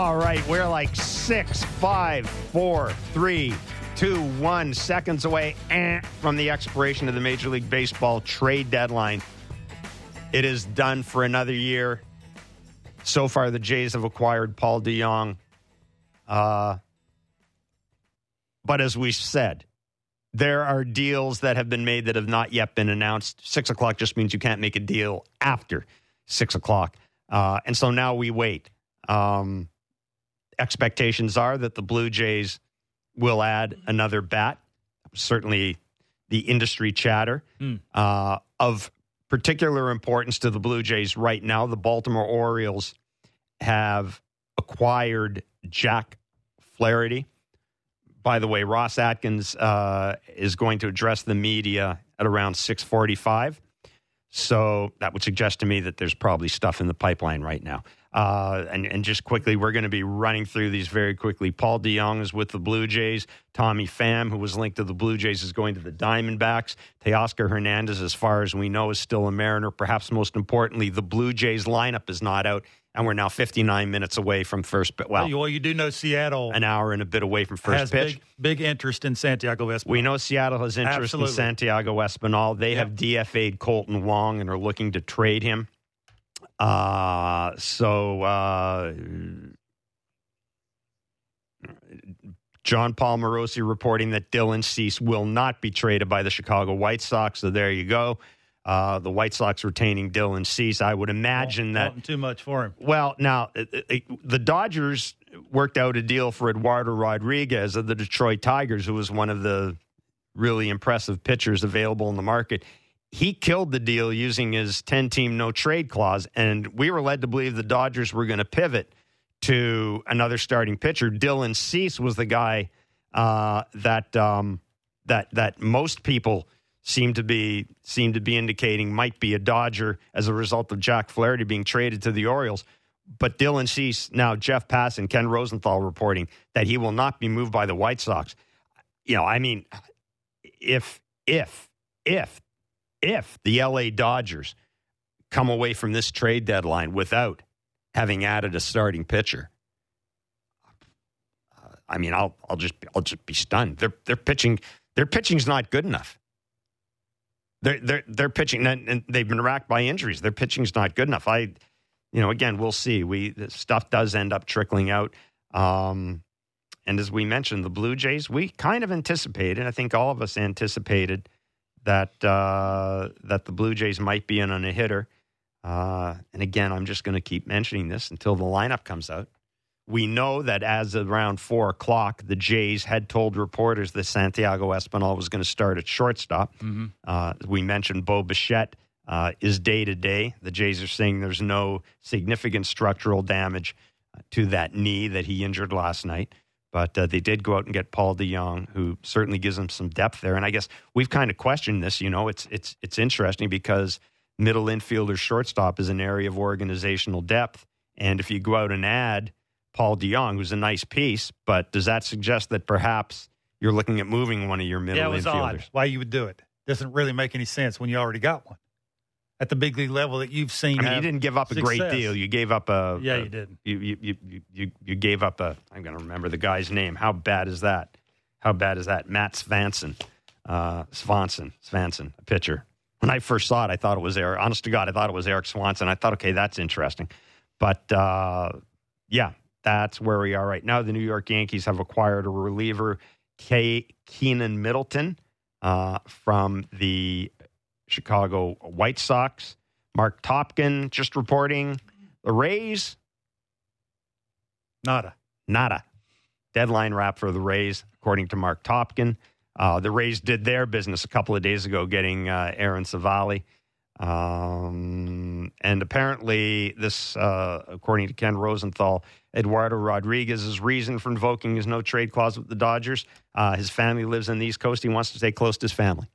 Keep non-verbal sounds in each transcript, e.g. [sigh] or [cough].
All right, we're like six, five, four, three, two, one seconds away eh, from the expiration of the Major League Baseball trade deadline. It is done for another year. So far, the Jays have acquired Paul DeJong. Uh, but as we said, there are deals that have been made that have not yet been announced. Six o'clock just means you can't make a deal after six o'clock. Uh, and so now we wait. Um, expectations are that the Blue Jays will add another bat. Certainly, the industry chatter Mm. uh, of particular importance to the Blue Jays right now. The Baltimore Orioles have acquired Jack Flaherty. By the way, Ross Atkins uh, is going to address the media at around six forty-five. So that would suggest to me that there's probably stuff in the pipeline right now. Uh, and, and just quickly, we're going to be running through these very quickly. Paul DeJong is with the Blue Jays. Tommy Pham, who was linked to the Blue Jays, is going to the Diamondbacks. Teoscar Hernandez, as far as we know, is still a Mariner. Perhaps most importantly, the Blue Jays lineup is not out, and we're now 59 minutes away from first. But well, well, you do know Seattle an hour and a bit away from first pitch. big, big interest in Santiago Espinal. We know Seattle has interest Absolutely. in Santiago Espinal. They have DFA'd Kolten Wong and are looking to trade him. Uh, so uh, Jon Paul Morosi reporting that Dylan Cease will not be traded by the Chicago White Sox. So there you go. Uh, the White Sox retaining Dylan Cease. I would imagine that too much for him. well, now it, it, the Dodgers worked out a deal for Eduardo Rodriguez of the Detroit Tigers, who was one of the really impressive pitchers available in the market. He killed the deal using his 10 team no trade clause, and we were led to believe the Dodgers were going to pivot to another starting pitcher. Dylan Cease was the guy uh, that um, that that most people seem to be seem to be indicating might be a Dodger as a result of Jack Flaherty being traded to the Orioles. But Dylan Cease, now Jeff Pass and Ken Rosenthal reporting that he will not be moved by the White Sox. You know, I mean, if if if if the LA Dodgers come away from this trade deadline without having added a starting pitcher, I mean, I'll I'll just I'll just be stunned. Their their pitching their pitching's not good enough. They're they're they're pitching and they've been racked by injuries. Their pitching's not good enough. I, you know, again, we'll see. We stuff does end up trickling out. Um, and as we mentioned, the Blue Jays, we kind of anticipated. I think all of us anticipated that uh, that the Blue Jays might be in on a hitter. Uh, and again, I'm just going to keep mentioning this until the lineup comes out. We know that as of around four o'clock, the Jays had told reporters that Santiago Espinal was going to start at shortstop. Mm-hmm. Uh, we mentioned Bo Bichette uh, is day to day. The Jays are saying there's no significant structural damage to that knee that he injured last night. But uh, they did go out and get Paul DeJong, who certainly gives them some depth there. And I guess we've kind of questioned this. You know, it's it's it's interesting because middle infielder, shortstop is an area of organizational depth. And if you go out and add Paul DeJong, who's a nice piece, but does that suggest that perhaps you're looking at moving one of your middle Yeah, it was infielders? odd why you would do it. Doesn't really make any sense when you already got one at the big league level that you've seen. I mean, you didn't give up a great deal. You gave up a. Yeah, a- you did. You you you you- you gave up a. I'm going to remember the guy's name. How bad is that? How bad is that? Matt Svanson, uh, Swanson, Svanson, a pitcher. When I first saw it, I thought it was Eric. Honest to God, I thought it was Eric Swanson. I thought, okay, that's interesting. But uh, yeah, that's where we are right now. The New York Yankees have acquired a reliever, K. Keynan Middleton, uh, from the Chicago White Sox. Marc Topkin just reporting the Rays, Nada. nada. Deadline wrap for the Rays, according to Marc Topkin. Uh, the Rays did their business a couple of days ago, getting uh, Aaron Civale. Um, and apparently, this, uh, according to Ken Rosenthal, Eduardo Rodriguez's reason for invoking his no trade clause with the Dodgers. Uh, his family lives on the East Coast. He wants to stay close to his family.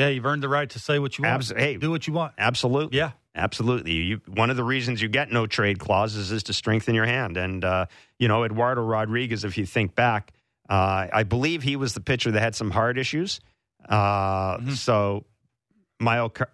Yeah, you've earned the right to say what you want. Abs- hey. do what you want. Absolutely. Yeah. Absolutely. You, one of the reasons you get no trade clauses is to strengthen your hand. And, uh, you know, Eduardo Rodriguez, if you think back, uh, I believe he was the pitcher that had some heart issues. Uh, Mhm. So, myocar-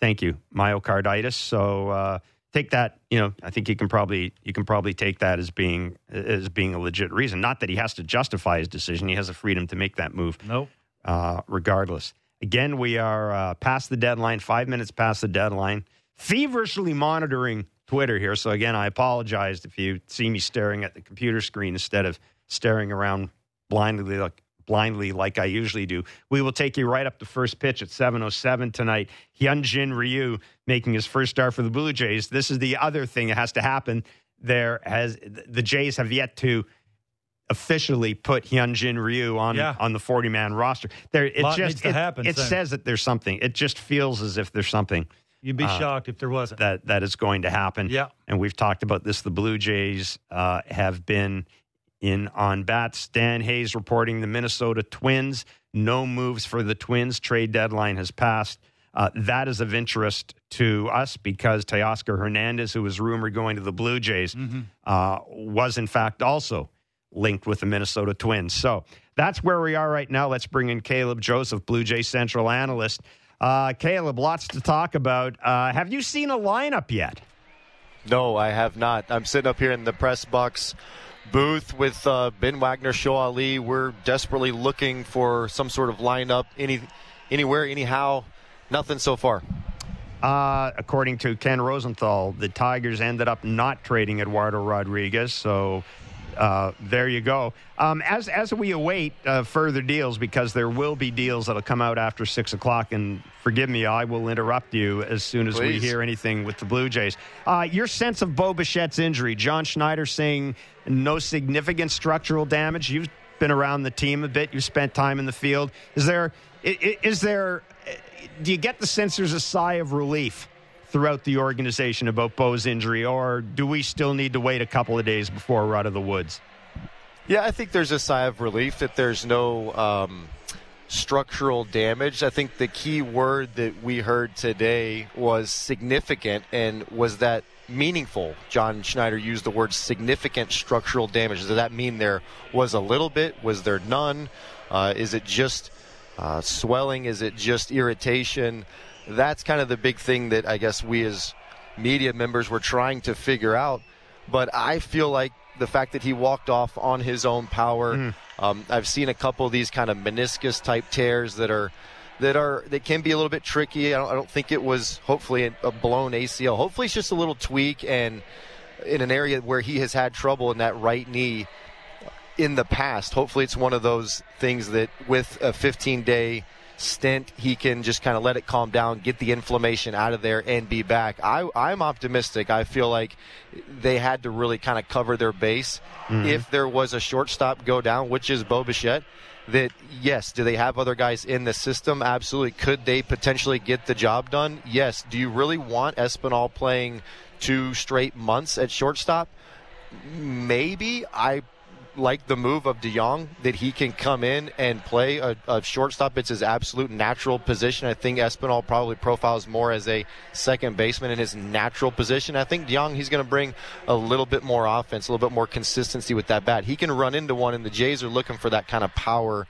thank you, myocarditis. So, uh, take that. You know, I think you can probably you can probably take that as being as being a legit reason. Not that he has to justify his decision; he has the freedom to make that move. Nope. Uh, regardless, again, we are uh, past the deadline. Five minutes past the deadline. Feverishly monitoring Twitter here. So again, I apologize if you see me staring at the computer screen instead of staring around blindly like blindly like I usually do. We will take you right up to first pitch at 7:07 tonight. Hyunjin Ryu making his first start for the Blue Jays. This is the other thing that has to happen. There has the Jays have yet to officially put Hyunjin Ryu on Yeah. on the 40 man roster. There it just it, happen it says that there's something. It just feels as if there's something You'd be Uh, shocked if there wasn't. that that is going to happen. Yeah. And we've talked about this. The Blue Jays uh, have been in on bats. Dan Hayes reporting the Minnesota Twins. No moves for the Twins. Trade deadline has passed. Uh, that is of interest to us because Teoscar Hernandez, who was rumored going to the Blue Jays, uh, was in fact also linked with the Minnesota Twins. So that's where we are right now. Let's bring in Caleb Joseph, Blue Jay Central analyst. Uh, Caleb, lots to talk about. Uh, have you seen a lineup yet? No, I have not. I'm sitting up here in the press box booth with uh, Ben Wagner, Show Ali. We're desperately looking for some sort of lineup, any, anywhere, anyhow. Nothing so far. Uh, according to Ken Rosenthal, the Tigers ended up not trading Eduardo Rodriguez. So uh, there you go. Um, as as we await uh, further deals, because there will be deals that'll come out after six o'clock. And forgive me, I will interrupt you as soon as we hear anything with the Blue Jays. Uh, your sense of Bo Bichette's injury? John Schneider saying no significant structural damage. You've been around the team a bit. You've spent time in the field. Is there is there do you get the sense there's a sigh of relief throughout the organization about Bo's injury, or do we still need to wait a couple of days before we're out of the woods? Yeah, I think there's a sigh of relief that there's no um, structural damage. I think the key word that we heard today was significant, and was that meaningful? John Schneider used the word significant structural damage. Does that mean there was a little bit? Was there none? Uh, is it just uh, swelling? Is it just irritation? That's kind of the big thing that I guess we as media members were trying to figure out. But I feel like the fact that he walked off on his own power. Um, I've seen a couple of these kind of meniscus type tears that are that are that can be a little bit tricky. I don't, I don't think it was hopefully a, a blown ACL. Hopefully it's just a little tweak and in an area where he has had trouble in that right knee in the past. Hopefully it's one of those things that with a 15 day stint he can just kind of let it calm down, get the inflammation out of there and be back. I I'm optimistic. I feel like they had to really kind of cover their base mm-hmm. if there was a shortstop go down, which is Bo Bichette that yes, do they have other guys in the system? Absolutely. Could they potentially get the job done? Yes. Do you really want Espinal playing two straight months at shortstop? Maybe. I like the move of De DeJong that he can come in and play a, a shortstop. It's his absolute natural position. I think Espinal probably profiles more as a second baseman in his natural position. I think De DeJong, he's going to bring a little bit more offense, a little bit more consistency with that bat. He can run into one, and the Jays are looking for that kind of power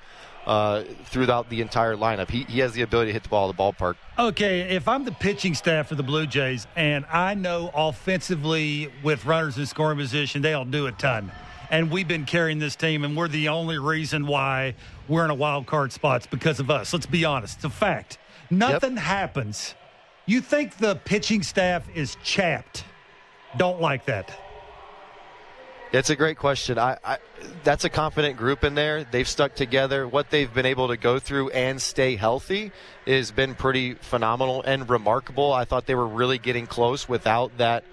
uh, throughout the entire lineup. He, he has the ability to hit the ball at the ballpark. Okay, if I'm the pitching staff for the Blue Jays and I know offensively with runners in scoring position, they'll do a ton. And we've been carrying this team, and we're the only reason why we're in a wild card spots because of us. Let's be honest. It's a fact. Nothing happens. You think the pitching staff is chapped. Don't like that. It's a great question. I, I that's a confident group in there. They've stuck together. What they've been able to go through and stay healthy has been pretty phenomenal and remarkable. I thought they were really getting close without that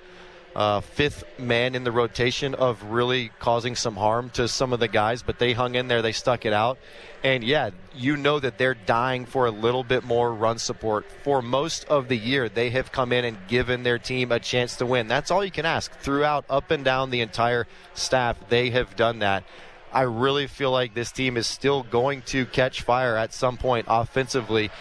uh, fifth man in the rotation of really causing some harm to some of the guys, but they hung in there. They stuck it out. And yeah, you know that they're dying for a little bit more run support. For most of the year, they have come in and given their team a chance to win. That's all you can ask. Throughout, up and down the entire staff, they have done that. I really feel like this team is still going to catch fire at some point offensively.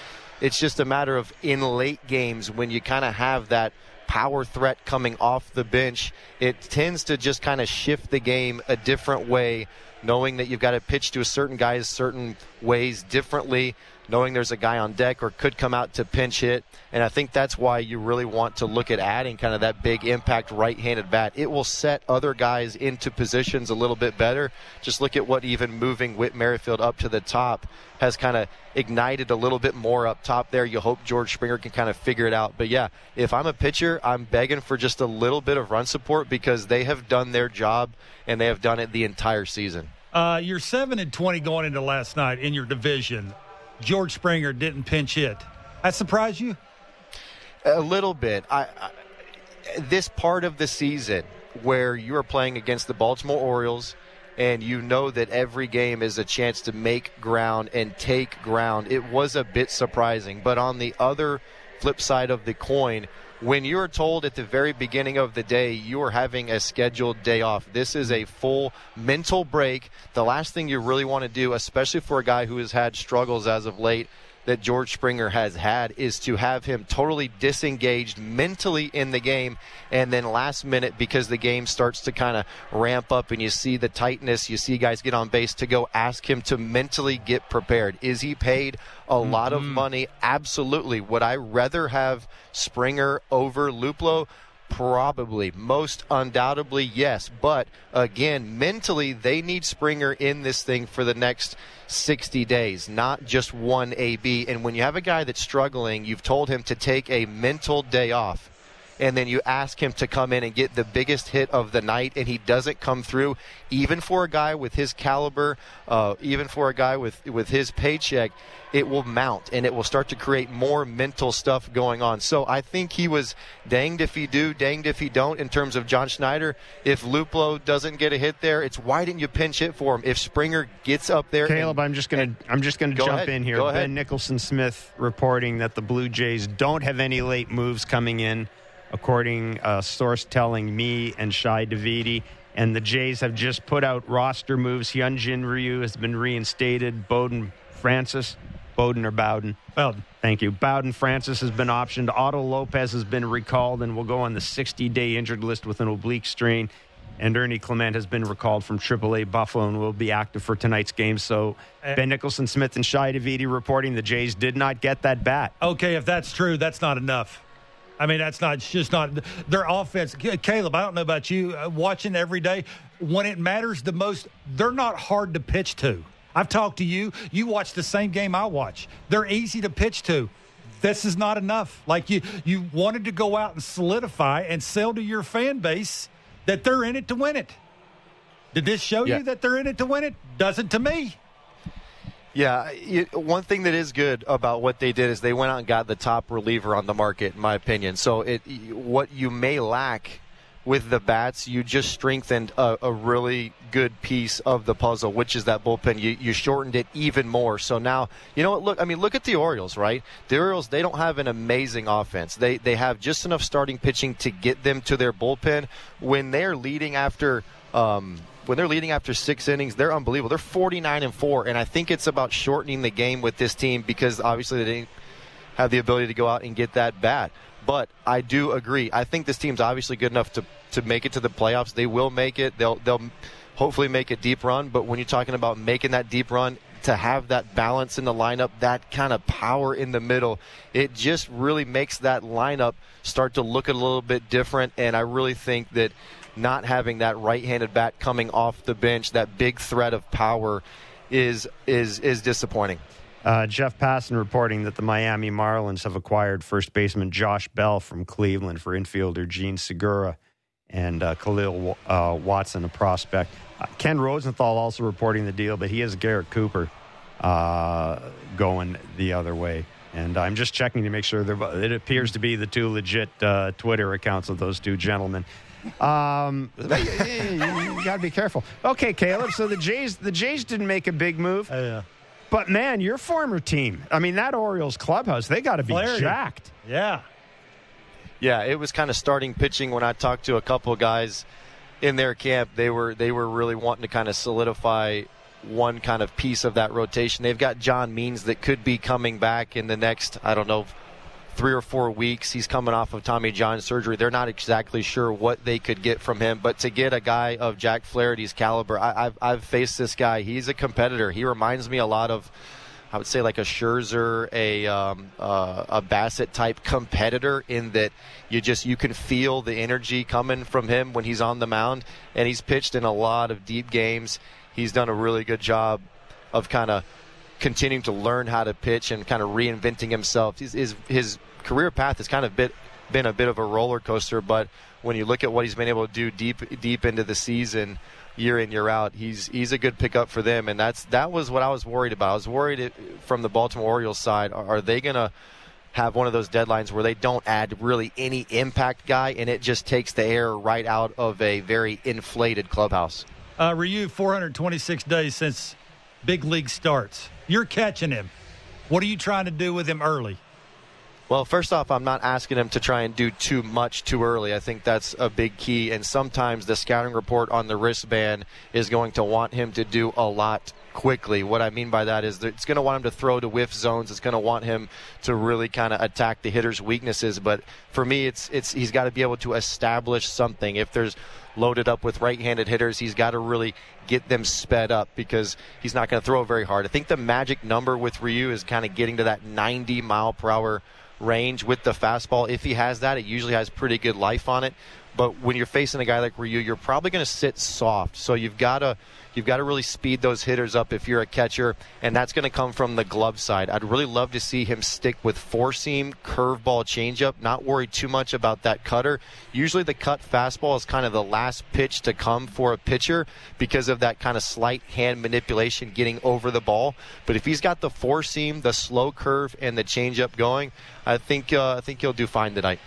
It's just a matter of in late games when you kind of have that power threat coming off the bench, it tends to just kind of shift the game a different way knowing that you've got to pitch to a certain guys certain ways differently, knowing there's a guy on deck or could come out to pinch hit. And I think that's why you really want to look at adding kind of that big impact right handed bat. It will set other guys into positions a little bit better. Just look at what even moving Whit Merrifield up to the top has kind of ignited a little bit more up top there. You hope George Springer can kind of figure it out. But yeah, if I'm a pitcher, I'm begging for just a little bit of run support because they have done their job and they have done it the entire season. Uh, you're seven and twenty going into last night in your division. George Springer didn't pinch hit. That surprised you? A little bit. I, I, this part of the season where you are playing against the Baltimore Orioles and you know that every game is a chance to make ground and take ground, it was a bit surprising. But on the other flip side of the coin, when you're told at the very beginning of the day you are having a scheduled day off, this is a full mental break. The last thing you really want to do, especially for a guy who has had struggles as of late, that George Springer has had is to have him totally disengaged mentally in the game and then last minute because the game starts to kind of ramp up and you see the tightness, you see guys get on base to go ask him to mentally get prepared. Is he paid a mm-hmm. lot of money? Absolutely. Would I rather have Springer over Luplow? Probably. Most undoubtedly, yes. But again, mentally, they need Springer in this thing for the next 60 days, not just one AB. And when you have a guy that's struggling, you've told him to take a mental day off and then you ask him to come in and get the biggest hit of the night, and he doesn't come through, even for a guy with his caliber, uh, even for a guy with with his paycheck, it will mount and it will start to create more mental stuff going on. So I think he was danged if he do, danged if he don't. In terms of John Schneider, if Luplow doesn't get a hit there, it's why didn't you pinch hit for him? If Springer gets up there, Caleb, and, I'm just gonna I'm just gonna jump ahead, in here. Ben Nicholson Smith reporting that the Blue Jays don't have any late moves coming in according a uh, source telling me and Shi Davidi. And the Jays have just put out roster moves. Hyunjin Ryu has been reinstated. Bowden Francis, Bowden or Bowden? Bowden. Thank you. Bowden Francis has been optioned. Otto Lopez has been recalled and will go on the 60 day injured list with an oblique strain. And Ernie Clement has been recalled from AAA Buffalo and will be active for tonight's game. So uh, Ben Nicholson Smith and Shi Davidi reporting the Jays did not get that bat. Okay, if that's true, that's not enough. I mean, that's not it's just not their offense. Caleb, I don't know about you, uh, watching every day when it matters the most, they're not hard to pitch to. I've talked to you. You watch the same game I watch. They're easy to pitch to. This is not enough. Like you, you wanted to go out and solidify and sell to your fan base that they're in it to win it. Did this show yeah. you that they're in it to win it? Doesn't to me. Yeah, one thing that is good about what they did is they went out and got the top reliever on the market, in my opinion. So it, what you may lack with the bats, you just strengthened a, a, really good piece of the puzzle, which is that bullpen. You, you shortened it even more. So now, you know what? Look, I mean, look at the Orioles, right? The Orioles, they don't have an amazing offense. They they have just enough starting pitching to get them to their bullpen when they're leading after. Um, when they're leading after six innings, they're unbelievable. They're 49 and four, and I think it's about shortening the game with this team because obviously they didn't have the ability to go out and get that bat. But I do agree. I think this team's obviously good enough to to make it to the playoffs. They will make it. They'll they'll hopefully make a deep run. But when you're talking about making that deep run, to have that balance in the lineup, that kind of power in the middle, it just really makes that lineup start to look a little bit different. And I really think that not having that right-handed bat coming off the bench, that big threat of power, is is is disappointing. Uh, Jeff Passan reporting that the Miami Marlins have acquired first baseman Josh Bell from Cleveland for infielder Jean Segura and uh, Kahlil uh, Watson, a prospect. Uh, Ken Rosenthal also reporting the deal, but he has Garrett Cooper uh, going the other way. And I'm just checking to make sure it appears to be the two legit uh, Twitter accounts of those two gentlemen. Um, you, you got to be careful. Okay, Caleb. So the Jays, the Jays didn't make a big move. Uh, yeah. But man, your former team. I mean, that Orioles clubhouse, they got to be Clarity. jacked. Yeah. Yeah, it was kind of starting pitching when I talked to a couple guys in their camp. They were they were really wanting to kind of solidify one kind of piece of that rotation. They've got John Means that could be coming back in the next, I don't know, three or four weeks. He's coming off of Tommy John surgery. They're not exactly sure what they could get from him, but to get a guy of Jack Flaherty's caliber, I, have I've faced this guy. He's a competitor. He reminds me a lot of. I would say like a Scherzer, a um, uh, a Bassitt type competitor in that you just you can feel the energy coming from him when he's on the mound, and he's pitched in a lot of deep games. He's done a really good job of kind of continuing to learn how to pitch and kind of reinventing himself. His his, his career path has kind of bit, been a bit of a roller coaster, but when you look at what he's been able to do deep deep into the season, year in year out, he's he's a good pickup for them, and that's that was what I was worried about. I was worried from the Baltimore Orioles side, are they going to have one of those deadlines where they don't add really any impact guy, and it just takes the air right out of a very inflated clubhouse. Uh, Ryu, 426 days since big league starts. You're catching him. What are you trying to do with him early? Well, first off, I'm not asking him to try and do too much too early. I think that's a big key. And sometimes the scouting report on the wristband is going to want him to do a lot quickly. What I mean by that is that it's going to want him to throw to whiff zones. It's going to want him to really kind of attack the hitter's weaknesses. But for me, it's it's he's got to be able to establish something. If there's loaded up with right-handed hitters, he's got to really get them sped up because he's not going to throw very hard. I think the magic number with Ryu is kind of getting to that 90 mile per hour range with the fastball. If he has that, it usually has pretty good life on it. But when you're facing a guy like Ryu, you're probably going to sit soft. So you've got to you've got to really speed those hitters up if you're a catcher, and that's going to come from the glove side. I'd really love to see him stick with four seam, curveball, changeup. Not worry too much about that cutter. Usually, the cut fastball is kind of the last pitch to come for a pitcher because of that kind of slight hand manipulation getting over the ball. But if he's got the four seam, the slow curve, and the changeup going, I think uh, I think he'll do fine tonight.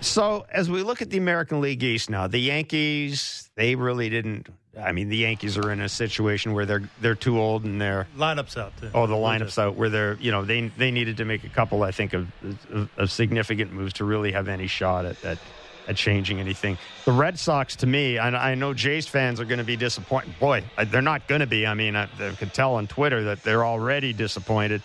So, as we look at the American League East now, the Yankees, they really didn't. I mean, the Yankees are in a situation where they're they're too old and their lineups out. Too. Oh, the lineups out where they're you know they they needed to make a couple, I think, of of, of significant moves to really have any shot at, at at changing anything. The Red Sox, to me, I, I know Jays fans are going to be disappointed. Boy, they're not going to be. I mean, I, I can tell on Twitter that they're already disappointed.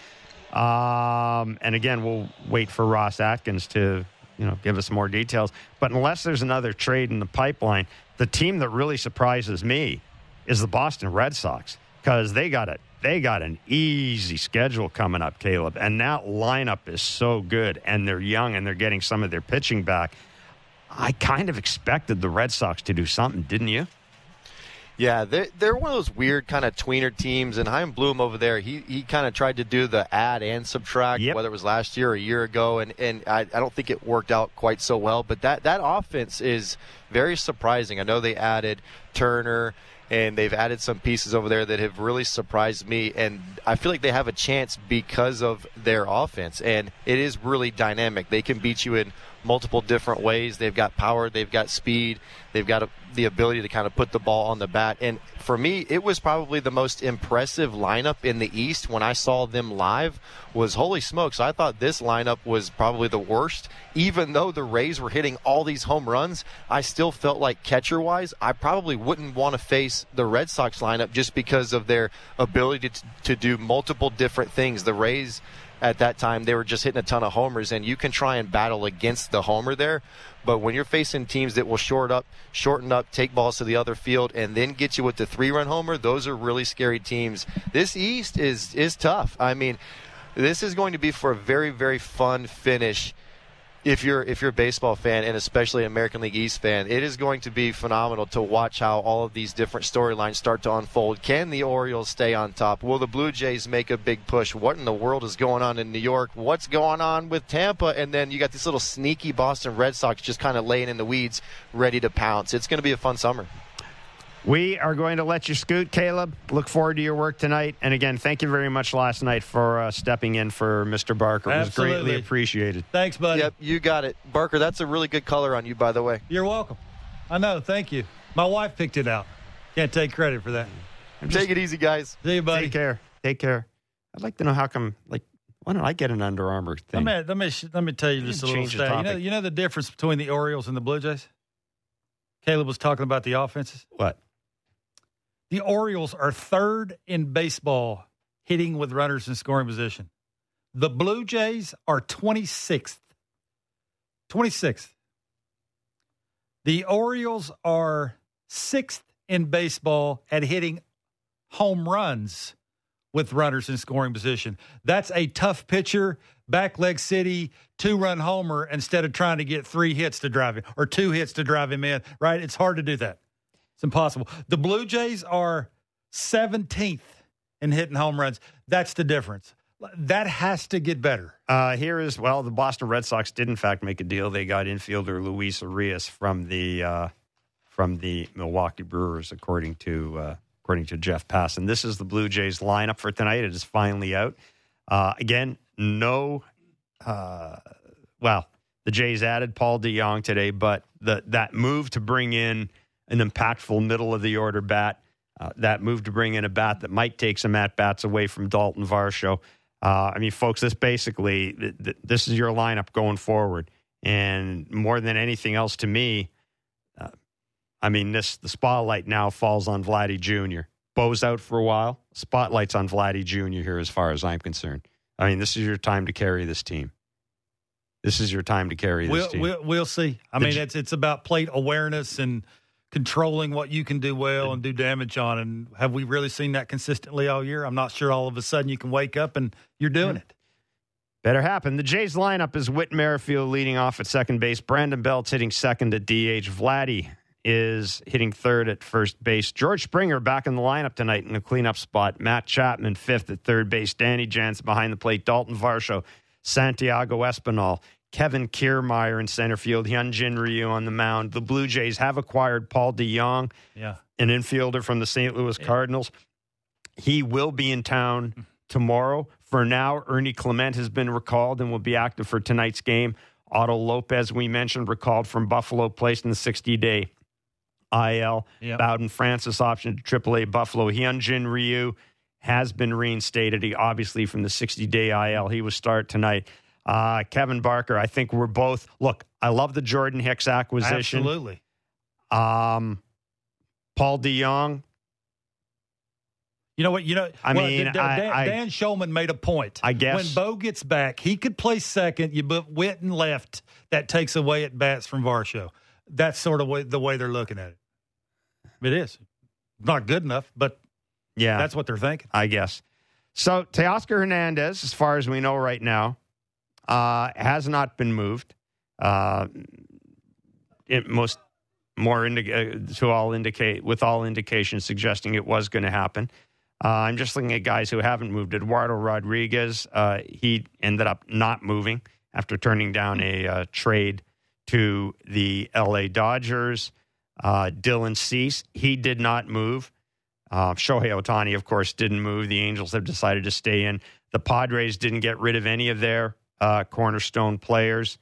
Um, and again, we'll wait for Ross Atkins to you know give us more details. But unless there's another trade in the pipeline, the team that really surprises me is the Boston Red Sox because they got it. They got an easy schedule coming up, Caleb, and that lineup is so good, and they're young, and they're getting some of their pitching back. I kind of expected the Red Sox to do something, didn't you? Yeah, they're, they're one of those weird kind of tweener teams. And Chaim Bloom over there, he, he kind of tried to do the add and subtract, yep. whether it was last year or a year ago. And, and I, I don't think it worked out quite so well. But that, that offense is very surprising. I know they added Turner and they've added some pieces over there that have really surprised me. And I feel like they have a chance because of their offense. And it is really dynamic. They can beat you in multiple different ways. They've got power, they've got speed, they've got a, the ability to kind of put the ball on the bat. And for me, it was probably the most impressive lineup in the East when I saw them live. Was holy smokes! I thought this lineup was probably the worst. Even though the Rays were hitting all these home runs, I still felt like catcher wise, I probably wouldn't want to face the Red Sox lineup just because of their ability to, to do multiple different things. The Rays at that time they were just hitting a ton of homers and you can try and battle against the homer there. But when you're facing teams that will short up shorten up take balls to the other field and then get you with the three run homer those are really scary teams. This east is is tough. I mean this is going to be for a very very fun finish if you're if you're a baseball fan and especially an American League East fan, it is going to be phenomenal to watch how all of these different storylines start to unfold. Can the Orioles stay on top? Will the Blue Jays make a big push? What in the world is going on in New York? What's going on with Tampa? And then you got this little sneaky Boston Red Sox just kind of laying in the weeds, ready to pounce. It's going to be a fun summer. We are going to let you scoot, Caleb. Look forward to your work tonight. And again, thank you very much last night for uh, stepping in for Mr. Barker. It was Absolutely. greatly appreciated. Thanks, buddy. Yep, you got it. Barker, that's a really good color on you, by the way. You're welcome. I know. Thank you. My wife picked it out. Can't take credit for that. Just, Take it easy, guys. See you, buddy. Take care. Take care. I'd like to know how come, like, why don't I get an Under Armour thing? Let me, let me, let me tell you just a little stat. You know, you know the difference between the Orioles and the Blue Jays? Caleb was talking about the offenses. What? The Orioles are third in baseball hitting with runners in scoring position. The Blue Jays are 26th 26th. The Orioles are sixth in baseball at hitting home runs with runners in scoring position. That's a tough pitcher, back leg city, two run homer instead of trying to get three hits to drive him or two hits to drive him in, right? It's hard to do that. It's impossible. The Blue Jays are 17th in hitting home runs. That's the difference. That has to get better. Uh, here is well, the Boston Red Sox did in fact make a deal. They got infielder Luis Urias from the uh, from the Milwaukee Brewers, according to uh, according to Jeff Passan. This is the Blue Jays lineup for tonight. It is finally out. Uh, again, no. Uh, well, the Jays added Paul DeJong today, but the that move to bring in an impactful middle of the order bat, uh, that move to bring in a bat that might take some at bats away from Dalton Varsho. Uh, I mean, folks, this basically th- th- this is your lineup going forward, and more than anything else, to me, uh, I mean, this the spotlight now falls on Vladdy Jr. Bo's out for a while. Spotlight's on Vladdy Jr. here, as far as I'm concerned. I mean, this is your time to carry this team. This is your time to carry this we'll, team. We'll, we'll see. I The mean, J- it's it's about plate awareness and controlling what you can do well and do damage on. And have we really seen that consistently all year? I'm not sure. All of a sudden, you can wake up and you're doing it. Better happen. The Jays lineup is Whit Merrifield leading off at second base. Brandon Belt's hitting second at DH. Vladdy is hitting third at first base. George Springer back in the lineup tonight in the cleanup spot. Matt Chapman fifth at third base. Danny Jansen behind the plate. Dalton Varsho, Santiago Espinal, Kevin Kiermaier in center field. Hyunjin Ryu on the mound. The Blue Jays have acquired Paul DeJong, Yeah. an infielder from the St. Louis Cardinals. He will be in town hmm. tomorrow. For now, Ernie Clement has been recalled and will be active for tonight's game. Otto Lopez, we mentioned, recalled from Buffalo, placed in the 60 day IL. Yep. Bowden Francis option to AAA Buffalo. Hyunjin Ryu has been reinstated. He obviously from the 60 day IL. He will start tonight. Uh, Kevin Barker, I think we're both. Look, I love the Jordan Hicks acquisition. Absolutely. Um, Paul DeJong, You know what? You know, I well, mean, Dan, I- Dan, I- Dan Shulman made a point. I guess- when Bo gets back, he could play second. You but Witten left. That takes away at bats from Varsho. That's sort of way, the way they're looking at it. It is not good enough, but yeah, that's what they're thinking. I guess. So Teoscar Hernandez, as far as we know right now, uh, has not been moved. Uh, it most more indi- uh, to all indicate with all indications suggesting it was going to happen. Uh, I'm just looking at guys who haven't moved. Eduardo Rodriguez, uh, he ended up not moving after turning down a uh, trade to the LA Dodgers. Uh, Dylan Cease, he did not move. Uh, Shohei Ohtani, of course, didn't move. The Angels have decided to stay in. The Padres didn't get rid of any of their uh, cornerstone players.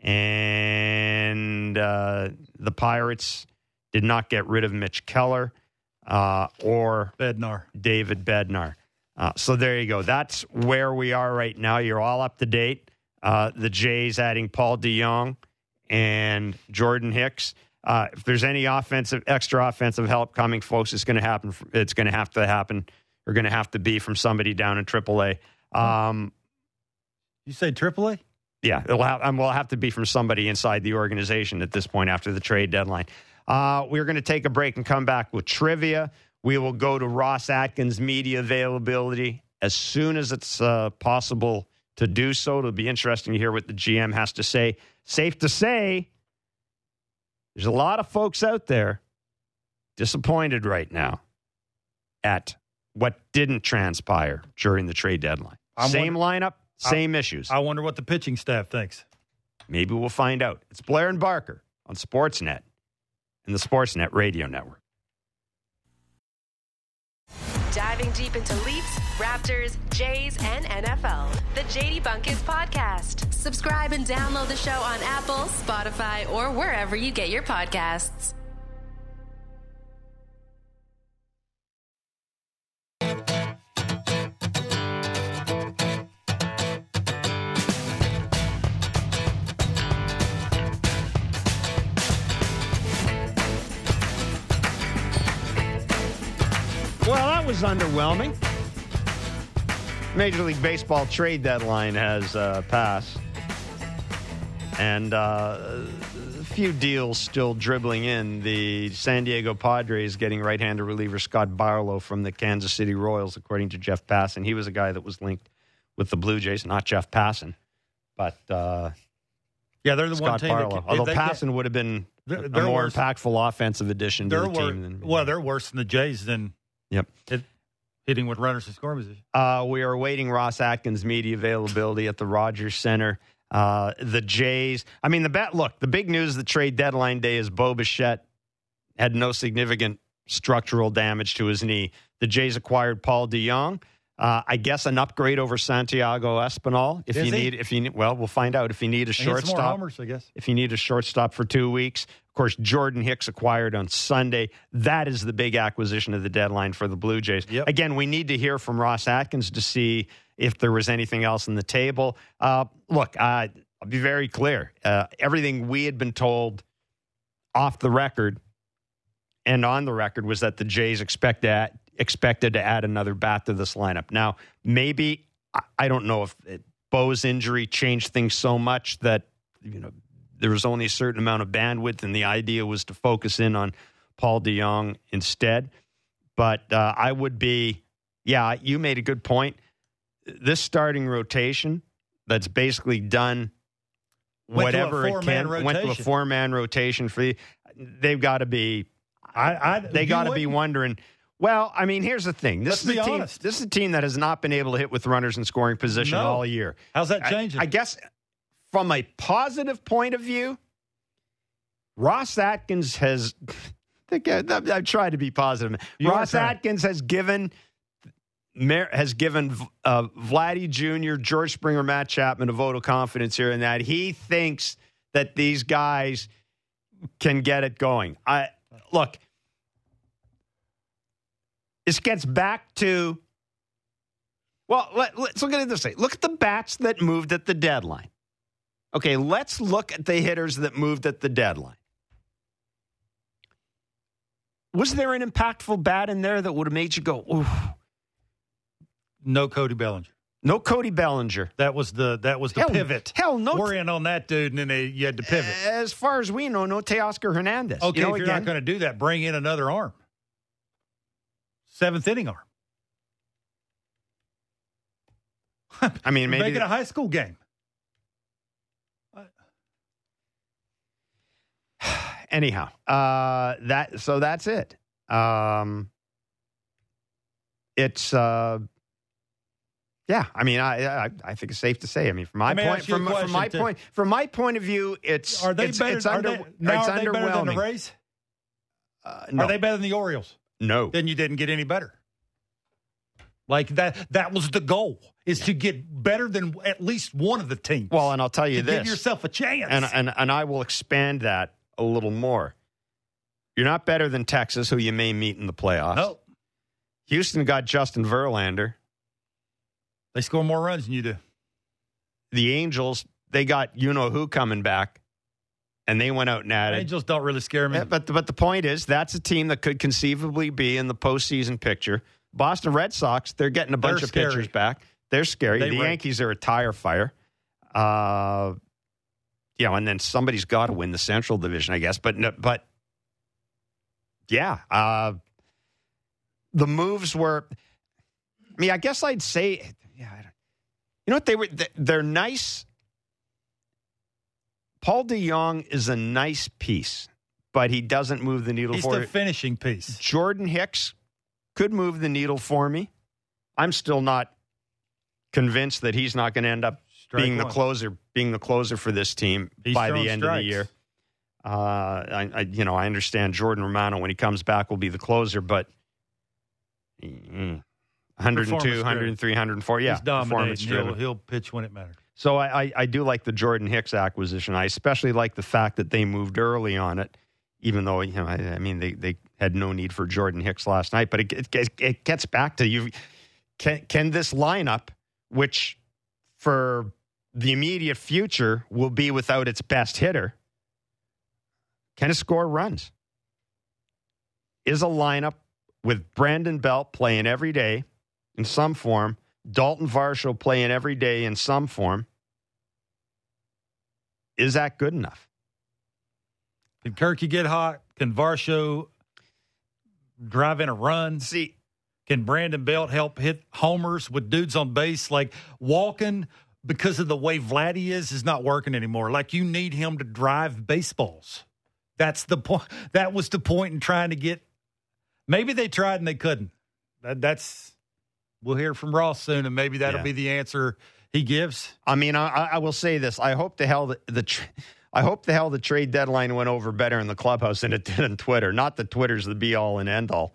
And uh, the Pirates did not get rid of Mitch Keller uh, or Bednar. David Bednar. Uh, so there you go. That's where we are right now. You're all up to date. Uh, the Jays adding Paul DeJong and Jordan Hicks. Uh, if there's any offensive, extra offensive help coming, folks, it's going to happen. It's going to have to happen. Or going to have to be from somebody down in AAA. Um, You say AAA? yeah, it'll have, um, will have to be from somebody inside the organization at this point after the trade deadline. Uh, we're going to take a break and come back with trivia. We will go to Ross Atkins' media availability as soon as it's uh, possible to do so. It'll be interesting to hear what the GM has to say. Safe to say, there's a lot of folks out there disappointed right now at what didn't transpire during the trade deadline. I'm same lineup, same issues. I wonder what the pitching staff thinks. Maybe we'll find out. It's Blair and Barker on Sportsnet and the Sportsnet Radio Network. Diving deep into Leafs, Raptors, Jays, and NFL. The JD Bunkis Podcast. Subscribe and download the show on Apple, Spotify, or wherever you get your podcasts. That was underwhelming. Major League Baseball trade deadline has uh, passed. And uh, a few deals still dribbling in. The San Diego Padres getting right hander reliever Scott Barlow from the Kansas City Royals, according to Jeff Passan. He was a guy that was linked with the Blue Jays, not Jeff Passan, but uh, Yeah, they're the one Scott team. Barlow. That, Although Passan would have been They're- a they're more worse. impactful offensive addition to the wor- team. Than, well, they're worse than the Jays than Yep. hit, hitting with runners in scoring position. Uh, we are awaiting Ross Atkins' media availability at the Rogers Center. Uh, the Jays. I mean, the bet. Look, the big news: of the trade deadline day is Bo Bichette had no significant structural damage to his knee. The Jays acquired Paul DeJong. Uh, I guess an upgrade over Santiago Espinal. If Is you he? need, if you need, well, we'll find out. If you need a some more shortstop, homers, I guess. if you need a shortstop for two weeks. Of course, Jordan Hicks acquired on Sunday. That is the big acquisition of the deadline for the Blue Jays. Yep. Again, we need to hear from Ross Atkins to see if there was anything else on the table. Uh, look, uh, I'll be very clear. Uh, everything we had been told off the record and on the record was that the Jays expect that, expected to add another bat to this lineup. Now, maybe I, don't know if it, Bo's injury changed things so much that you know there was only a certain amount of bandwidth, and the idea was to focus in on Paul DeJong instead. But uh, I would be, yeah, you made a good point. This starting rotation that's basically done Went to a whatever it can went to a four man rotation for the. They've got to be I, I they got to be wondering. Well, I mean, here's the thing. This Let's is a team. honest. This is a team that has not been able to hit with runners in scoring position No. all year. How's that changing? I, guess from a positive point of view, Ross Atkins has. [laughs] I I- I've, tried to be positive. You Ross. Atkins has given has given uh, Vladdy Jr., George Springer, Matt Chapman a vote of confidence here in that he thinks that these guys can get it going. I look. This gets back to. Well, let, let's look at it this way. Look at the bats that moved at the deadline. Okay, let's look at the hitters that moved at the deadline. Was there an impactful bat in there that would have made you go, ooh? no Cody Bellinger. No Cody Bellinger. That was the that was the Hell- pivot. hell no. We're in on that dude, and then they, you had to pivot. As far as we know, no Teoscar Hernandez. Okay, You know, if you're again, not going to do that, bring in another arm. Seventh inning arm. I mean, [laughs] maybe Make it a high school game. [sighs] anyhow uh that so that's it um it's uh yeah i mean i i, I think it's safe to say i mean from my point from, from my too. point from my point of view it's Are they it's, better? it's are under, they, now it's are they better than the underwhelming. Rays? Uh, no, Are they better than the Orioles? No Then you didn't get any better. Like that. That was the goal: is to get better than at least one of the teams. well and i'll tell you this give yourself a chance. and and and I will expand that a little more. You're not better than Texas, who you may meet in the playoffs. no, Houston got Justin Verlander. they score more runs than you do. The Angels, they got you know who coming back, and they went out and added. Angels don't really scare me. Yeah, but but the point is, that's a team that could conceivably be in the postseason picture. Boston Red Sox, they're getting a bunch They're of pitchers back. They're scary. They the rank- Yankees are a tire fire. Uh, you know, and then somebody's got to win the Central Division, I guess. But but yeah, uh, the moves were. I mean, I guess I'd say, yeah, I don't- you know what they were? they- They're nice. Paul DeJong is a nice piece, but he doesn't move the needle for me. He's for the finishing piece. Jordan Hicks could move the needle for me. I'm still not convinced that he's not going to end up Strike being the closer, being the closer for this team He's by the end of the year. Uh, I, I, you know, I understand Jordan Romano when he comes back will be the closer, but mm, 102, Performance 103, 104, yeah, He's dominating. He'll, he'll pitch when it matters. So I, I, I do like the Jordan Hicks acquisition. I especially like the fact that they moved early on it, even though you know I, I mean they, they had no need for Jordan Hicks last night. But it, it, it gets back to you. Can can this lineup, which for the immediate future will be without its best hitter, can it score runs? Is a lineup with Brandon Belt playing every day in some form, Dalton Varsho playing every day in some form. is that good enough? Can Kirky get hot? Can Varsho drive in a run? See, Can Brandon Belt help hit homers with dudes on base? Like walking because of the way Vladdy is is not working anymore. Like you need him to drive baseballs. That's the point. That was the point in trying to get. Maybe they tried and they couldn't. That, that's. We'll hear from Ross soon, and maybe that'll Yeah. be the answer he gives. I mean, I, I will say this: I hope the hell the, the tr- I hope the hell the trade deadline went over better in the clubhouse than it did on Twitter. Not that Twitter's the be all and end all,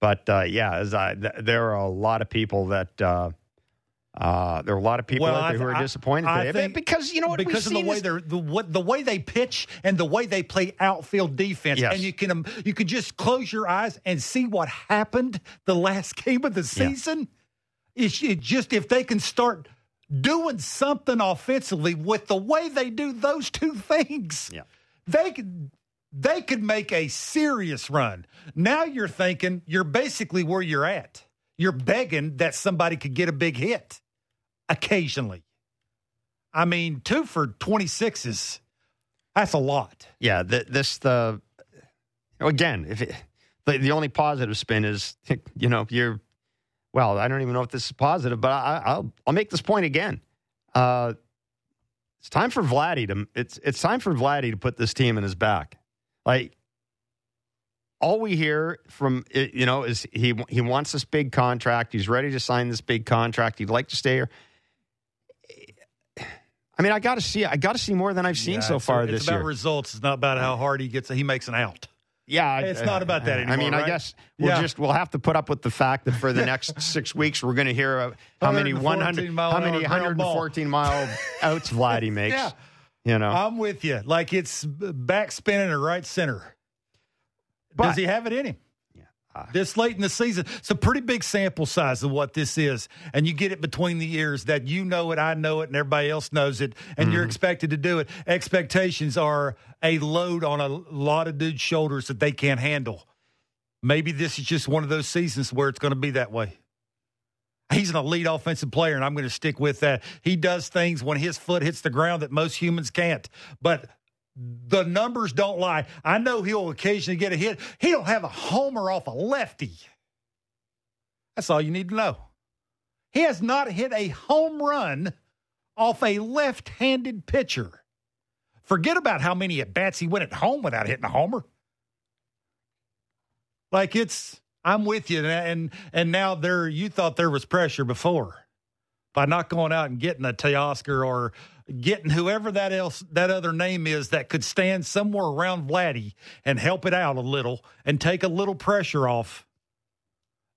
but uh, yeah, as I, th- there are a lot of people that. Uh, uh, there are a lot of people Well, out there I- who are disappointed I think because you know what because of the way they're the what the way they pitch and the way they play outfield defense, Yes. and you can um, you can just close your eyes and see what happened the last [laughs] game of the Yeah. It's it just if they can start doing something offensively with the way they do those two [laughs] things, Yeah. they could they could make a serious run. Now you're thinking you're basically where you're at. You're begging that somebody could get a big hit occasionally. I mean, two for 26 is that's a lot. yeah, th- this the again, if it, the the only positive spin is [laughs] you know you're well, I don't even know if this is positive, but I, I'll I'll make this point again. Uh, it's time for Vladdy to it's it's time for Vladdy to put this team in his back. Like all we hear from you know is he he wants this big contract. He's ready to sign this big contract. He'd like to stay here. I mean, I got to see. I got to see more than I've seen Yeah, so it's- far it's this about year. results. It's not about how hard he gets. He makes an out. Yeah, I- It's not about that anymore. I mean, I guess we'll Yeah. just we'll have to put up with the fact that for the next [laughs] six weeks we're going to hear uh, how many 114 one hundred mile how many ground ball. 114 mile outs [laughs] Vladdy makes. Yeah. You know, I'm with you. Like it's back spinning or right center. But- Does he have it in him? This late in the season, it's a pretty big sample size of what this is, and you get it between the ears that you know it, I know it, and everybody else knows it, and Mm-hmm. you're expected to do it. Expectations are a load on a lot of dudes' shoulders that they can't handle. Maybe this is just one of those seasons where it's going to be that way. He's an elite offensive player, and I'm going to stick with that. He does things when his foot hits the ground that most humans can't. But the numbers don't lie. I know he'll occasionally get a hit. He'll have a homer off a lefty. That's all you need to know. He has not hit a home run off a left handed pitcher. Forget about how many at bats he went at home without hitting a homer. Like it's, I'm with you, and and now there, you thought there was pressure before by not going out and getting a Teoscar or getting whoever that else that other name is that could stand somewhere around Vladdy and help it out a little and take a little pressure off.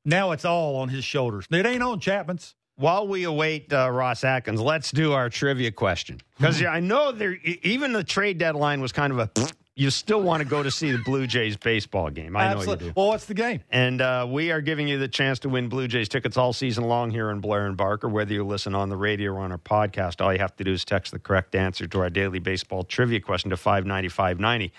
Now it's all on his shoulders. It ain't on Chapman's. while we await uh, Ross Atkins, let's do our trivia question because I know there even the trade deadline was kind of a. You still want to go to see the Blue Jays baseball game? I know you do. Well, what's the game? And uh, we are giving you the chance to win Blue Jays tickets all season long here in Blair and Barker. Whether you listen on the radio or on our podcast, all you have to do is text the correct answer to our daily baseball trivia question to 59590.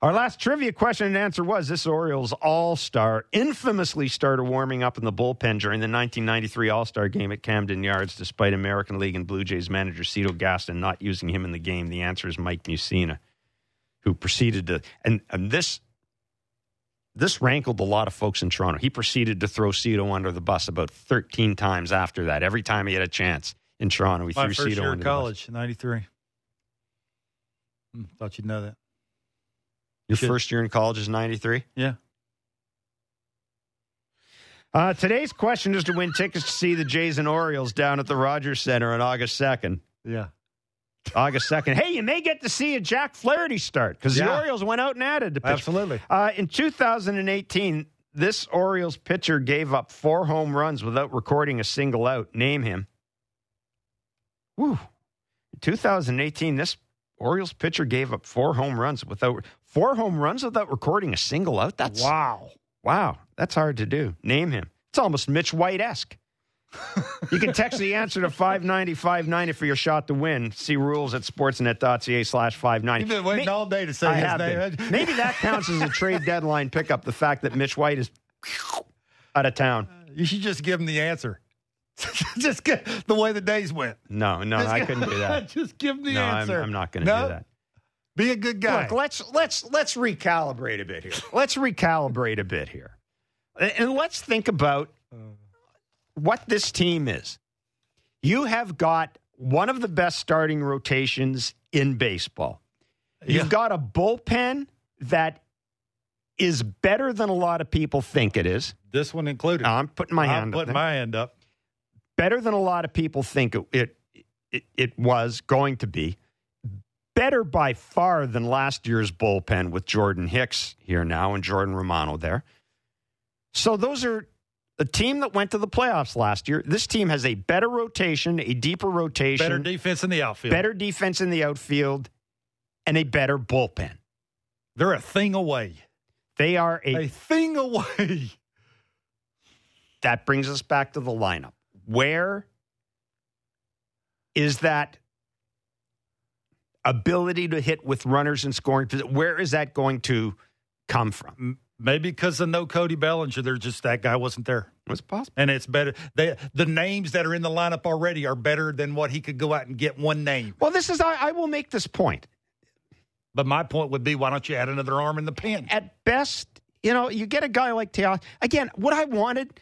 Our last trivia question and answer was this Orioles All Star infamously started warming up in the bullpen during the 1993 All Star game at Camden Yards, despite American League and Blue Jays manager Cito Gaston not using him in the game. The answer is Mike Mussina, who proceeded to, and, and this this rankled a lot of folks in Toronto. He proceeded to throw Cito under the bus about 13 times after that. Every time he had a chance in Toronto, he My threw first Cito year under of the bus. college, 93. Hmm, thought you'd know that. Your Should- first year in college is 93? Yeah. Uh, today's question is to win tickets to see the Jays and Orioles down at the Rogers Center on August 2nd. Yeah. August 2nd. Hey, you may get to see a Jack Flaherty start because the Orioles went out and added to pitch. Absolutely. Uh, in 2018, this Orioles pitcher gave up four home runs without recording a single out. Name him. Woo. In 2018, this Orioles pitcher gave up four home runs without four home runs without recording a single out. That's Wow. wow. That's hard to do. Name him. It's almost Mitch White esque. You can text the answer to 590 590 for your shot to win. See rules at sportsnet.ca slash 590. You've been waiting May- all day to say I his name. been. Maybe that counts as a trade deadline pickup. The fact that Mitch White is [laughs] out of town. Uh, you should just give him the answer. [laughs] Just get the way the days went. No, no, Just I couldn't do that. [laughs] Just give me the no, I'm, answer. I'm not going to No? do that. Be a good guy. Look, let's let's let's recalibrate a bit here. Let's recalibrate a bit here, and and let's think about what this team is. You have got one of the best starting rotations in baseball. You've Yeah. got a bullpen that is better than a lot of people think it is. this one included. I'm putting my I'm hand up putting there. my hand up. better than a lot of people think it, it it it was going to be. Better by far than last year's bullpen with Jordan Hicks here now and Jordan Romano there. So those are a team that went to the playoffs last year. This team has a better rotation, a deeper rotation, Better defense in the outfield. better defense in the outfield, and a better bullpen. They're a thing away. They are a A thing away. [laughs] that brings us back to the lineup. Where is that ability to hit with runners in scoring? Where is that going to come from? Maybe because of no Cody Bellinger, they're just that guy wasn't there, What's possible? and it's better. They, the names that are in the lineup already are better than what he could go out and get one name. Well, this is I, I will make this point. But my point would be, why don't you add another arm in the pen? At best, you know, you get a guy like Teo. Again, what I wanted,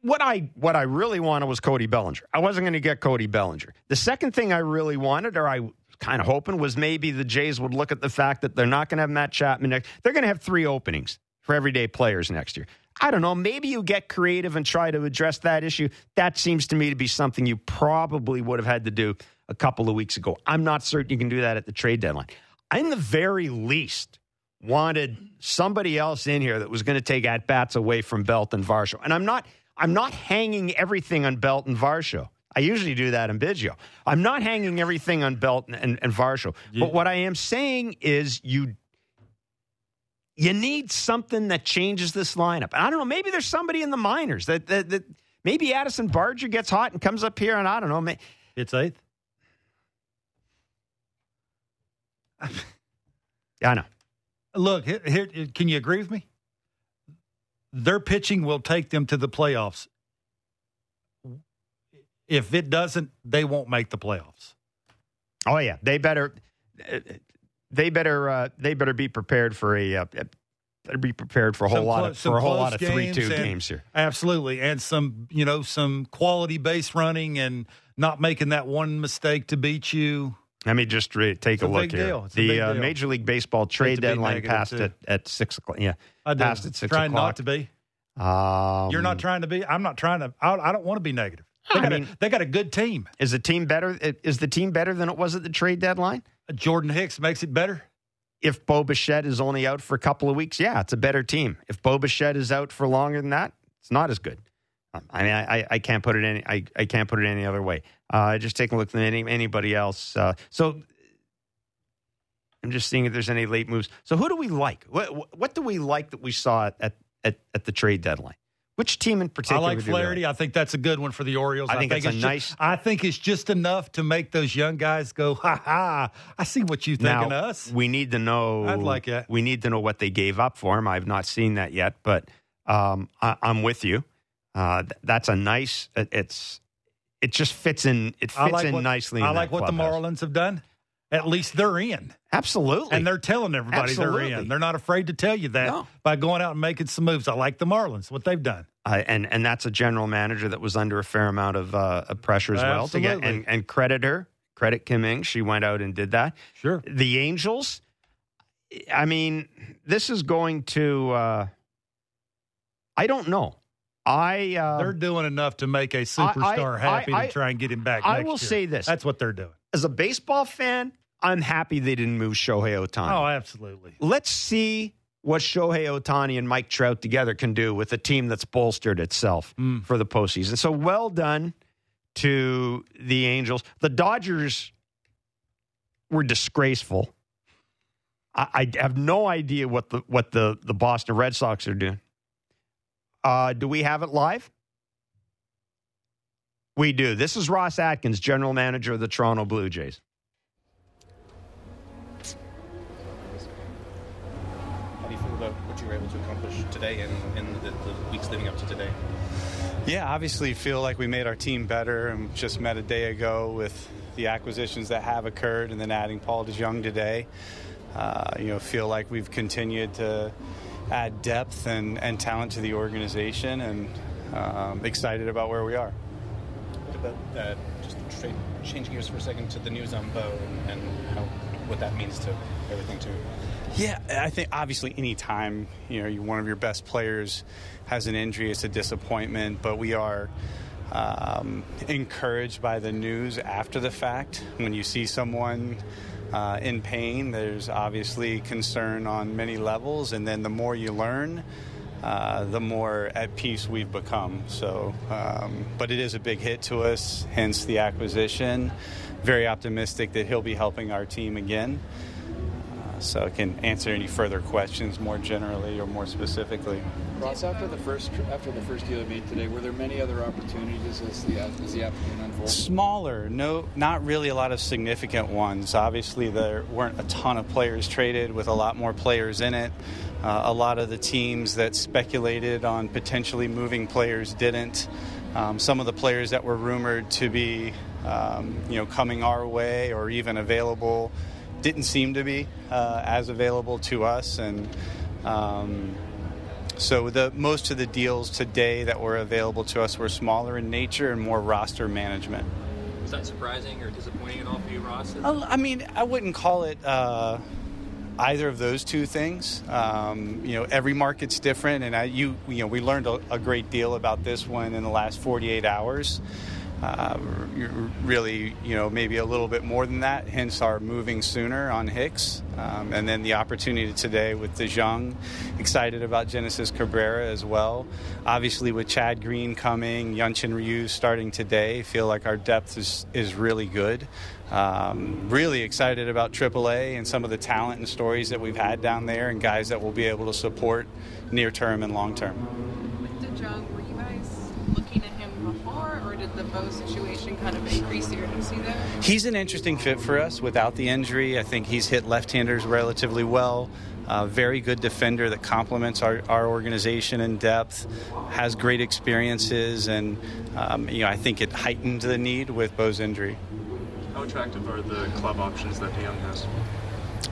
what I what I really wanted was Cody Bellinger. I wasn't going to get Cody Bellinger. The second thing I really wanted, or I kind of hoping, was maybe the Jays would look at the fact that they're not going to have Matt Chapman next. They're going to have three openings for everyday players next year. I don't know. Maybe you get creative and try to address that issue. That seems to me to be something you probably would have had to do a couple of weeks ago. I'm not certain you can do that at the trade deadline. I, in the very least, wanted somebody else in here that was going to take at bats away from Belt and Varsho. And I'm not I'm not hanging everything on Belt and Varsho. I usually do that in Biggio. I'm not hanging everything on Belt and, and, and Varsho. But what I am saying is you you need something that changes this lineup. And I don't know, maybe there's somebody in the minors that that, that maybe Addison Barger gets hot and comes up here and I don't know. may- It's eighth. [laughs] I know. Look, here, here, can you agree with me? Their pitching will take them to the playoffs. If it doesn't, they won't make the playoffs. Oh yeah, they better they better uh, they better be prepared for a uh, better be prepared for a whole Some lot clo- of for a whole lot of three two games here. Absolutely, and some you know some quality base running and not making that one mistake to beat you. Let me just re- take a a look here. deal. It's a the uh. Major League Baseball trade deadline passed too. at, at six o'clock. Yeah, I passed at six trying o'clock. not to be. Um, You're not trying to be. I'm not trying to. I, I don't want to be negative. They I mean- a, they got a good team. Is the team better? Is the team better than it was at the trade deadline? Jordan Hicks makes it better. If Bo Bichette is only out for a couple of weeks, yeah, it's a better team. If Bo Bichette is out for longer than that, it's not as good. Um, I mean, I, I, I can't put it any I, I can't put it any other way. Uh, just take a look at any, anybody else. Uh, so I'm just seeing if there's any late moves. So who do we like? What, what do we like that we saw at, at, at the trade deadline? Which team in particular? I like Flaherty. I think that's a good one for the Orioles. I think it's a ju- nice- I think it's just enough to make those young guys go, ha ha! I see what you think now, of us. We need to know. I'd like it. We need to know what they gave up for him. I've not seen that yet, but um, I, I'm with you. Uh, th- that's a nice. It, it's. It just fits in. It fits like in what, nicely. I like what the. Marlins have done. At least they're in, Absolutely, and they're telling everybody Absolutely. they're in. They're not afraid to tell you that No. by going out and making some moves. I like the Marlins. What they've done. uh, and and that's a general manager that was under a fair amount of, uh, pressure as well to get Absolutely. and, and credit her. Credit Kim Ng. She went out and did that. Sure. The Angels. I mean, this is going to. Uh, I don't know. I. Uh, They're doing enough to make a superstar I- happy I- to try and get him back. I next will year. say this. That's what they're doing. As a baseball fan, I'm happy they didn't move Shohei Ohtani. Oh, absolutely. Let's see what Shohei Ohtani and Mike Trout together can do with a team that's bolstered itself Mm. for the postseason. So well done to the Angels. The Dodgers were disgraceful. I, I have no idea what the what the, the Boston Red Sox are doing. Uh, do we have it live? We do. This is Ross Atkins, general manager of the Toronto Blue Jays. How do you feel about what you were able to accomplish today and in the, the weeks leading up to today? Yeah, obviously feel like we made our team better and just met a day ago with the acquisitions that have occurred and then adding Paul DeJong today. Uh, you know, feel like we've continued to add depth and, and talent to the organization and um, excited about where we are. About uh, just straight changing gears for a second to the news on Bo and how, what that means to everything too? Yeah, I think obviously any time you know one of your best players has an injury, it's a disappointment. But we are um, encouraged by the news after the fact. When you see someone uh, in pain, there's obviously concern on many levels, and then the more you learn. Uh, the more at peace we've become. So, um, but it is a big hit to us, hence the acquisition. Very optimistic that he'll be helping our team again so I can answer any further questions more generally or more specifically. Ross, after the first after the first deal you made today, were there many other opportunities as the as the afternoon unfolded? Smaller, no, not really a lot of significant ones. Obviously, there weren't a ton of players traded with a lot more players in it. Uh, a lot of the teams that speculated on potentially moving players didn't. Um, some of the players that were rumored to be, um, you know, coming our way or even available didn't seem to be uh, as available to us, and um, so the most of the deals today that were available to us were smaller in nature and more roster management. Is that surprising or disappointing at all for you, Ross? I mean, I wouldn't call it. Uh, either of those two things. Um, you know, every market's different, and I, you, you know, we learned a, a, great deal about this one in the last 48 hours uh, really, you know, maybe a little bit more than that, hence our moving sooner on Hicks. Um, and then the opportunity today with DeJong. Excited about Genesis Cabrera as well. Obviously, with Chad Green coming, Hyunjin Ryu starting today, feel like our depth is, is really good. Um, really excited about AAA and some of the talent and stories that we've had down there and guys that will be able to support near term and long term. With DeJong, were you guys looking at the Bo situation kind of increase the urgency there? He's an interesting fit for us without the injury. I think he's hit left-handers relatively well. Uh, very good defender that complements our, our organization in depth, has great experiences, and um, you know I think it heightened the need with Bo's injury. How attractive are the club options that DeJong has?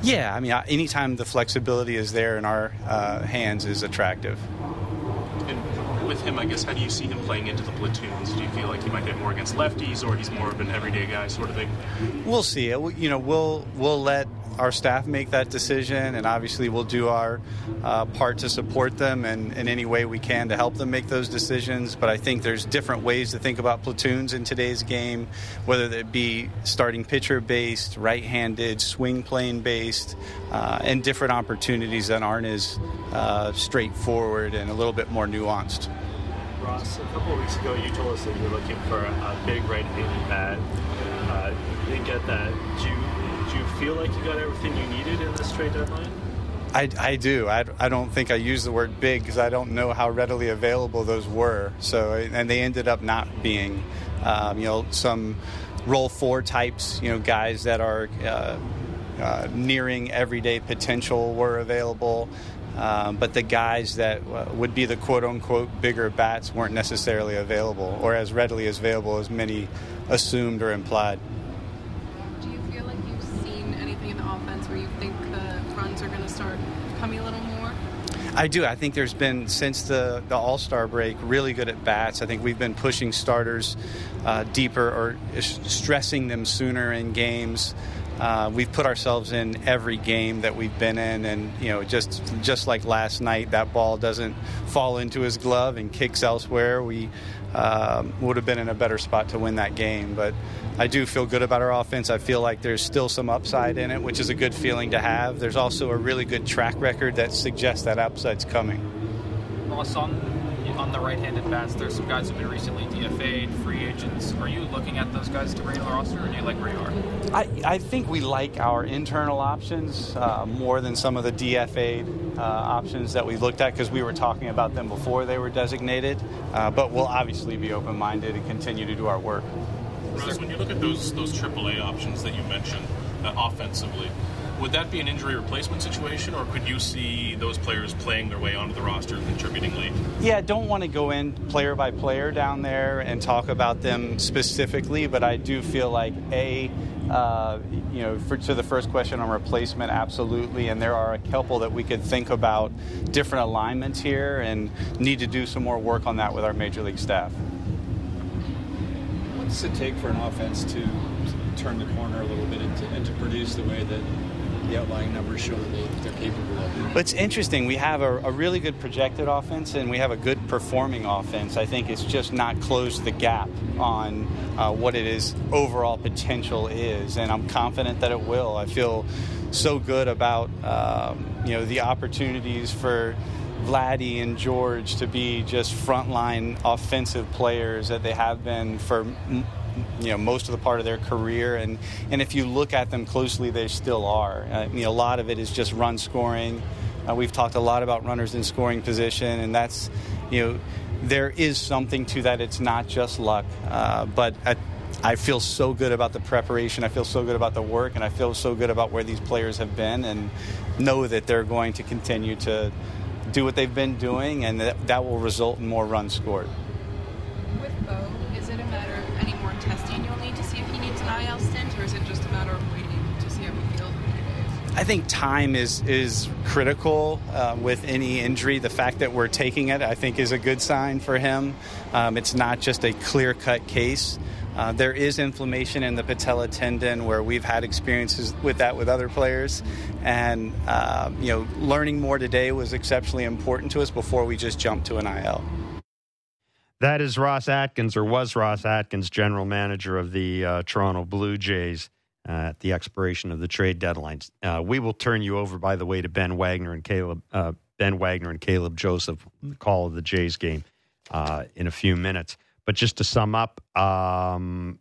Yeah, I mean, anytime the flexibility is there in our uh, hands is attractive with him, I guess, how do you see him playing into the platoons? Do you feel like he might get more against lefties, or he's more of an everyday guy sort of thing? We'll see. You know, we'll we'll let our staff make that decision, and obviously we'll do our uh, part to support them and in any way we can to help them make those decisions. But I think there's different ways to think about platoons in today's game, whether it be starting pitcher based, right-handed, swing plane based, uh, and different opportunities that aren't as uh, straightforward and a little bit more nuanced. Ross, a couple weeks ago, you told us that you were looking for a, big right-handed bat. Uh, you didn't get that. Do you feel like you got everything you needed in this trade deadline? I, I do. I, I don't think I use the word big because I don't know how readily available those were. So and they ended up not being, um, you know, some role four types. You know, guys that are uh, uh, nearing everyday potential were available. Um, but the guys that uh, would be the quote unquote bigger bats weren't necessarily available or as readily as available as many assumed or implied. I do. I think there's been since the, the All Star break really good at bats. I think we've been pushing starters uh, deeper or stressing them sooner in games. Uh, we've put ourselves in every game that we've been in, and you know, just just like last night, that ball doesn't fall into his glove and kicks elsewhere. We um, would have been in a better spot to win that game. But I do feel good about our offense. I feel like there's still some upside in it, which is a good feeling to have. There's also a really good track record that suggests that upside's coming. Ross, on on the right-handed bats, there's some guys who've been recently DFA'd, free agents. Are you looking at those guys to bring in the roster, or do you like where you are? I, I think we like our internal options uh, more than some of the DFA'd uh, options that we looked at because we were talking about them before they were designated. Uh, but we'll obviously be open-minded and continue to do our work. Ross, when you look at those those AAA options that you mentioned uh, offensively, would that be an injury replacement situation, or could you see those players playing their way onto the roster and contributing late? Yeah, I don't want to go in player by player down there and talk about them specifically, but I do feel like a uh, you know, for, to the first question on replacement, absolutely. And there are a couple that we could think about different alignments here and need to do some more work on that with our major league staff. What does it take for an offense to turn the corner a little bit and to, and to produce the way that the outlying numbers show that they, they're capable of. It's interesting. We have a, a, really good projected offense and we have a good performing offense. I think it's just not closed the gap on uh, what it is overall potential is, and I'm confident that it will. I feel so good about um, you know the opportunities for. Vladdy and George to be just frontline offensive players that they have been for you know most of the part of their career, and and if you look at them closely, they still are. I mean, a lot of it is just run scoring. Uh, we've talked a lot about runners in scoring position, and that's you know there is something to that. It's not just luck, uh, but. At, I feel so good about the preparation. I feel so good about the work, and I feel so good about where these players have been, and know that they're going to continue to do what they've been doing, and that, that will result in more runs scored. I think time is is critical uh, with any injury. The fact that we're taking it, I think, is a good sign for him. Um, it's not just a clear cut case. Uh, there is inflammation in the patella tendon where we've had experiences with that with other players. And, uh, you know, learning more today was exceptionally important to us before we just jumped to an IL. That is Ross Atkins, or was Ross Atkins, general manager of the uh, Toronto Blue Jays uh, at the expiration of the trade deadlines. Uh, we will turn you over, by the way, to Ben Wagner and Caleb uh, Ben Wagner and Caleb Joseph, the call of the Jays game uh, in a few minutes. But just to sum up, um,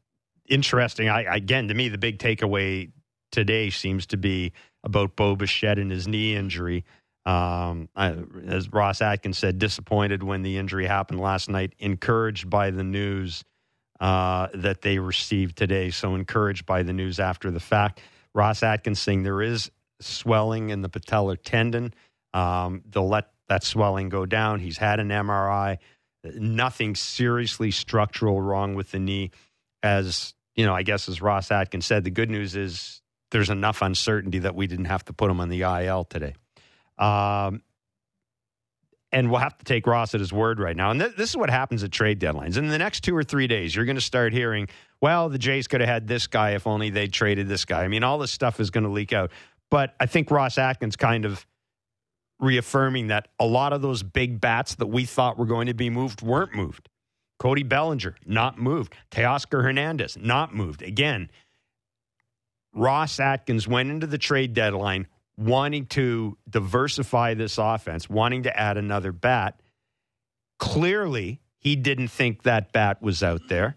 interesting. I, again, to me, the big takeaway today seems to be about Bo Bichette and his knee injury. Um, I, as Ross Atkins said, disappointed when the injury happened last night. Encouraged by the news uh, that they received today. So encouraged by the news after the fact. Ross Atkins saying there is swelling in the patellar tendon. Um, they'll let that swelling go down. He's had an MRI. Nothing seriously structural wrong with the knee. As you know, I guess as Ross Atkins said, the good news is there's enough uncertainty that we didn't have to put him on the IL today. Um, and we'll have to take Ross at his word right now. And th- this is what happens at trade deadlines. In the next two or three days, you're going to start hearing, well, the Jays could have had this guy if only they traded this guy. I mean, all this stuff is going to leak out. But I think Ross Atkins kind of reaffirming that a lot of those big bats that we thought were going to be moved weren't moved. Cody Bellinger, not moved. Teoscar Hernandez, not moved. Again, Ross Atkins went into the trade deadline wanting to diversify this offense, wanting to add another bat. Clearly, he didn't think that bat was out there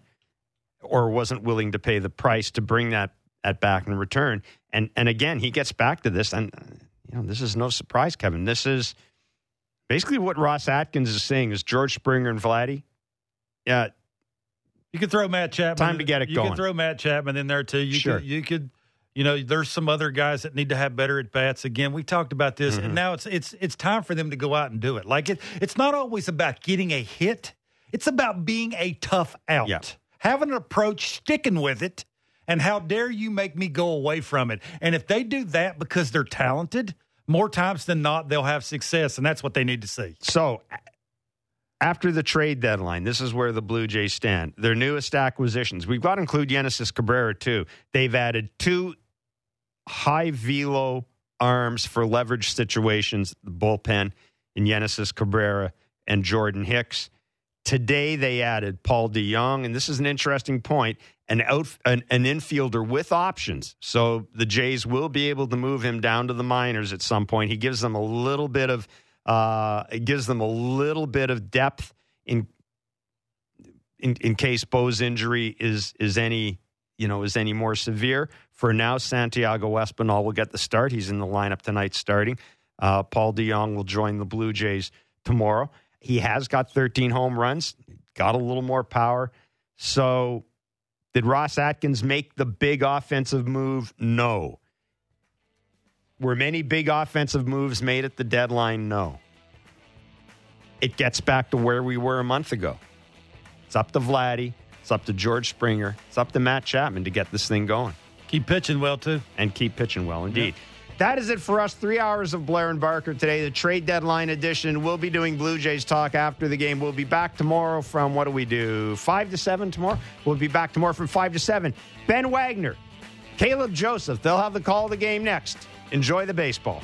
or wasn't willing to pay the price to bring that, that back in return. And and again, he gets back to this, and you know, this is no surprise, Kevin. This is basically what Ross Atkins is saying is George Springer and Vladdy. Yeah. You could throw Matt Chapman. Time to get it you going. You could throw Matt Chapman in there too. You sure. Could, you could you know, there's some other guys that need to have better at bats. Again, we talked about this, mm-hmm. and now it's it's it's time for them to go out and do it. Like it, it's not always about getting a hit; it's about being a tough out, yeah. having an approach, sticking with it, and how dare you make me go away from it? And if they do that because they're talented, more times than not, they'll have success, and that's what they need to see. So. After the trade deadline, this is where the Blue Jays stand. Their newest acquisitions. We've got to include Genesis Cabrera, too. They've added two high velo arms for leverage situations, the bullpen in Genesis Cabrera and Jordan Hicks. Today they added Paul DeJong, and this is an interesting point, an out an, an, infielder with options. So the Jays will be able to move him down to the minors at some point. He gives them a little bit of uh, it gives them a little bit of depth in in, in case Bo's injury is is any you know is any more severe. For now, Santiago Espinal will get the start. He's in the lineup tonight starting. Uh, Paul DeJong will join the Blue Jays tomorrow. He has got 13 home runs, got a little more power. So, did Ross Atkins make the big offensive move? No. Were many big offensive moves made at the deadline? No. It gets back to where we were a month ago. It's up to Vladdy. It's up to George Springer. It's up to Matt Chapman to get this thing going. Keep pitching well, too. And keep pitching well, indeed. That is it for us. Three hours of Blair and Barker today, the trade deadline edition. We'll be doing Blue Jays talk after the game. We'll be back tomorrow from what do we do? Five to seven tomorrow? We'll be back tomorrow from five to seven. Ben Wagner, Caleb Joseph, they'll have the call of the game next. Enjoy the baseball.